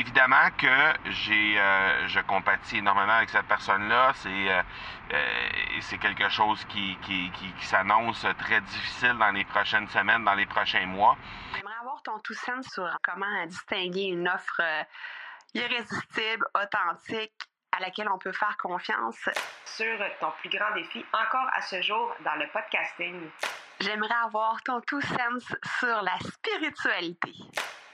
évidemment que j'ai, euh, je compatis énormément avec cette personne-là. C'est, euh, euh, c'est quelque chose qui, qui, qui, qui s'annonce très difficile dans les prochaines semaines, dans les prochains mois. J'aimerais avoir ton tout sens sur comment distinguer une offre irrésistible, authentique, à laquelle on peut faire confiance. sur ton plus grand défi encore à ce jour dans le podcasting. J'aimerais avoir ton tout sens sur la spiritualité.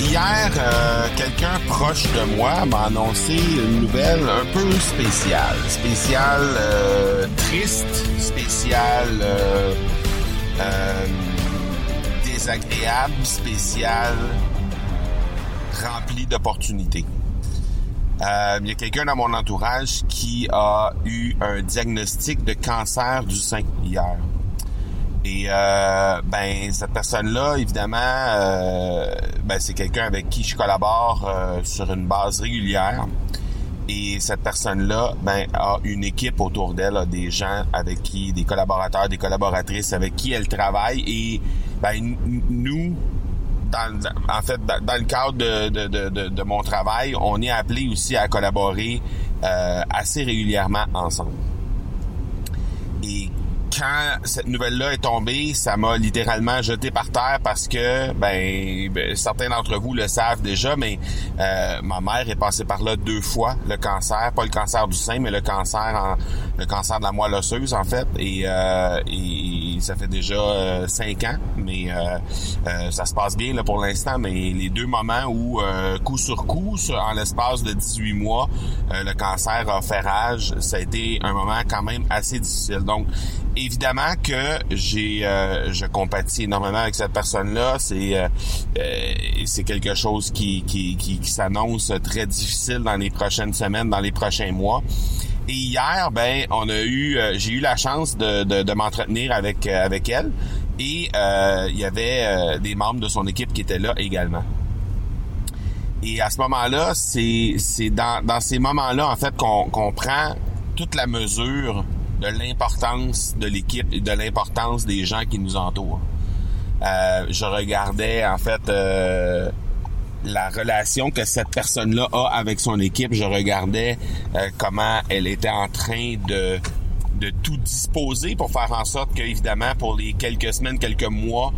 Hier, euh, quelqu'un proche de moi m'a annoncé une nouvelle un peu spéciale. Spéciale euh, triste, spéciale euh, euh, désagréable, spéciale remplie d'opportunités. Euh, Il y a quelqu'un dans mon entourage qui a eu un diagnostic de cancer du sein hier. Et euh, ben cette personne-là, évidemment, euh, ben, c'est quelqu'un avec qui je collabore euh, sur une base régulière. Et cette personne-là, ben, a une équipe autour d'elle, des gens avec qui, des collaborateurs, des collaboratrices avec qui elle travaille. Et ben, nous, dans, en fait, dans, le cadre de, de, de, de, de mon travail, on est appelé aussi à collaborer euh, assez régulièrement ensemble. Et quand cette nouvelle-là est tombée, ça m'a littéralement jeté par terre parce que, ben, ben, certains d'entre vous le savent déjà, mais euh, ma mère est passée par là deux fois, le cancer, pas le cancer du sein, mais le cancer, en, le cancer de la moelle osseuse en fait, et, euh, et ça fait déjà euh, cinq ans, mais euh, euh, ça se passe bien là pour l'instant, mais les deux moments où euh, coup sur coup, en l'espace de 18 mois, euh, le cancer a fait rage, ça a été un moment quand même assez difficile. Donc évidemment que j'ai je compatis énormément avec cette personne-là. C'est c'est quelque chose qui qui, qui, qui s'annonce très difficile dans les prochaines semaines, dans les prochains mois. Et hier, ben, on a eu, euh, j'ai eu la chance de, de, de m'entretenir avec euh, avec elle. Et euh, il y avait euh, des membres de son équipe qui étaient là également. Et à ce moment-là, c'est c'est dans, dans ces moments-là en fait qu'on qu'on prend toute la mesure de l'importance de l'équipe et de l'importance des gens qui nous entourent. Je regardais en fait la relation que cette personne-là a avec son équipe. Je regardais euh, comment elle était en train de de tout disposer pour faire en sorte que, évidemment, pour les quelques semaines, quelques mois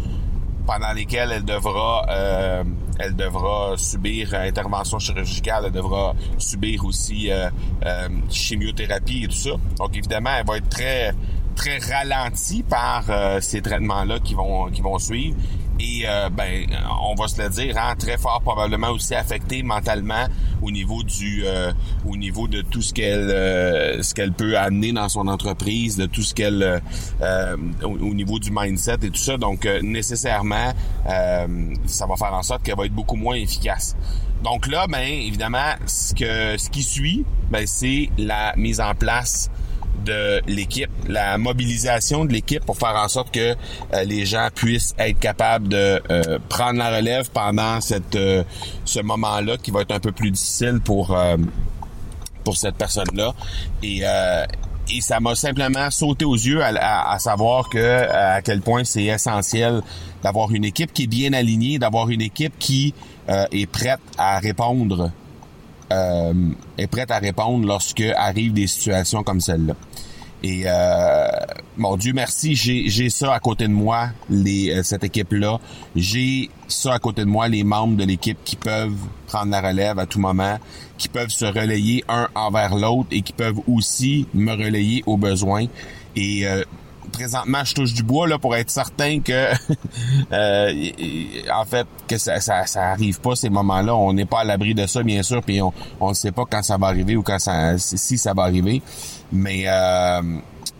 pendant lesquels elle devra euh, elle devra subir euh, intervention chirurgicale, elle devra subir aussi euh, euh, chimiothérapie et tout ça. Donc évidemment, elle va être très très ralentie par euh, ces traitements-là qui vont qui vont suivre. Et euh, ben, on va se le dire, hein, très fort probablement aussi affectée mentalement au niveau du, euh, au niveau de tout ce qu'elle, euh, ce qu'elle peut amener dans son entreprise, de tout ce qu'elle, euh, euh, au, au niveau du mindset et tout ça. Donc euh, nécessairement, ça va faire en sorte qu'elle va être beaucoup moins efficace. Donc là, ben évidemment, ce que, ce qui suit, ben c'est la mise en place de l'équipe, la mobilisation de l'équipe pour faire en sorte que euh, les gens puissent être capables de euh, prendre la relève pendant cette euh, ce moment-là qui va être un peu plus difficile pour pour cette personne-là. Et et ça m'a simplement sauté aux yeux à, à- à savoir que à quel point c'est essentiel d'avoir une équipe qui est bien alignée, d'avoir une équipe qui est prête à répondre euh, est prête à répondre lorsque arrivent des situations comme celle-là. Et euh, mon Dieu merci, j'ai ça à côté de moi, les euh, cette équipe-là. J'ai ça à côté de moi, les membres de l'équipe qui peuvent prendre la relève à tout moment, qui peuvent se relayer un envers l'autre et qui peuvent aussi me relayer au besoin. Et euh, présentement, je touche du bois là pour être certain que, euh, en fait, que ça, ça, ça arrive pas ces moments-là. On n'est pas à l'abri de ça, bien sûr, puis on on ne sait pas quand ça va arriver ou quand ça, si si ça va arriver. Mais euh,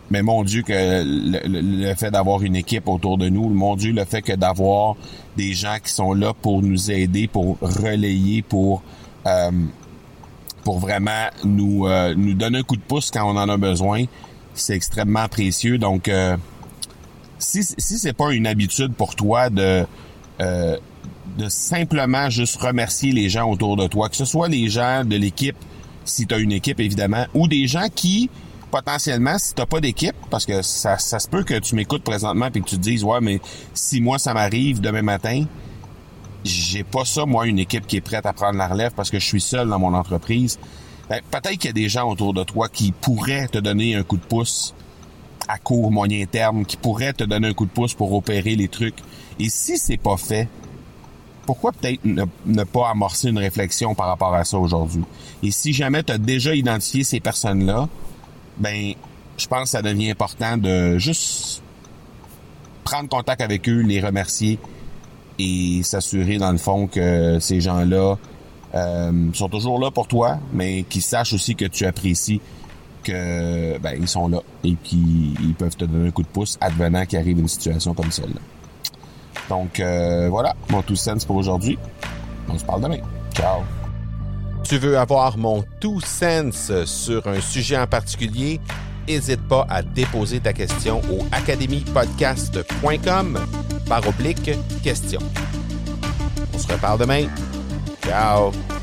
mais mon Dieu que le, le- le fait d'avoir une équipe autour de nous, mon Dieu le fait que d'avoir des gens qui sont là pour nous aider, pour relayer, pour euh, pour vraiment nous euh, nous donner un coup de pouce quand on en a besoin, c'est extrêmement précieux. Donc euh, si si c'est pas une habitude pour toi de euh, de simplement juste remercier les gens autour de toi, que ce soit les gens de l'équipe, si tu une équipe évidemment, ou des gens qui potentiellement, si t'as pas d'équipe, parce que ça, ça se peut que tu m'écoutes présentement et que tu te dises ouais mais si moi ça m'arrive demain matin, j'ai pas ça moi une équipe qui est prête à prendre la relève parce que je suis seul dans mon entreprise. Peut-être qu'il y a des gens autour de toi qui pourraient te donner un coup de pouce à court moyen terme, qui pourraient te donner un coup de pouce pour opérer les trucs. Et si c'est pas fait, pourquoi peut-être ne, ne pas amorcer une réflexion par rapport à ça aujourd'hui? Et si jamais tu as déjà identifié ces personnes-là, ben, je pense que ça devient important de juste prendre contact avec eux, les remercier et s'assurer dans le fond que ces gens-là euh, sont toujours là pour toi, mais qu'ils sachent aussi que tu apprécies que ben ils sont là et qu'ils ils peuvent te donner un coup de pouce advenant qu'il arrive une situation comme celle-là. Donc euh, voilà, mon tout sens pour aujourd'hui. On se parle demain. Ciao. Tu veux avoir mon tout sens sur un sujet en particulier? N'hésite pas à déposer ta question au academypodcast.com par oblique question. On se reparle demain. Ciao!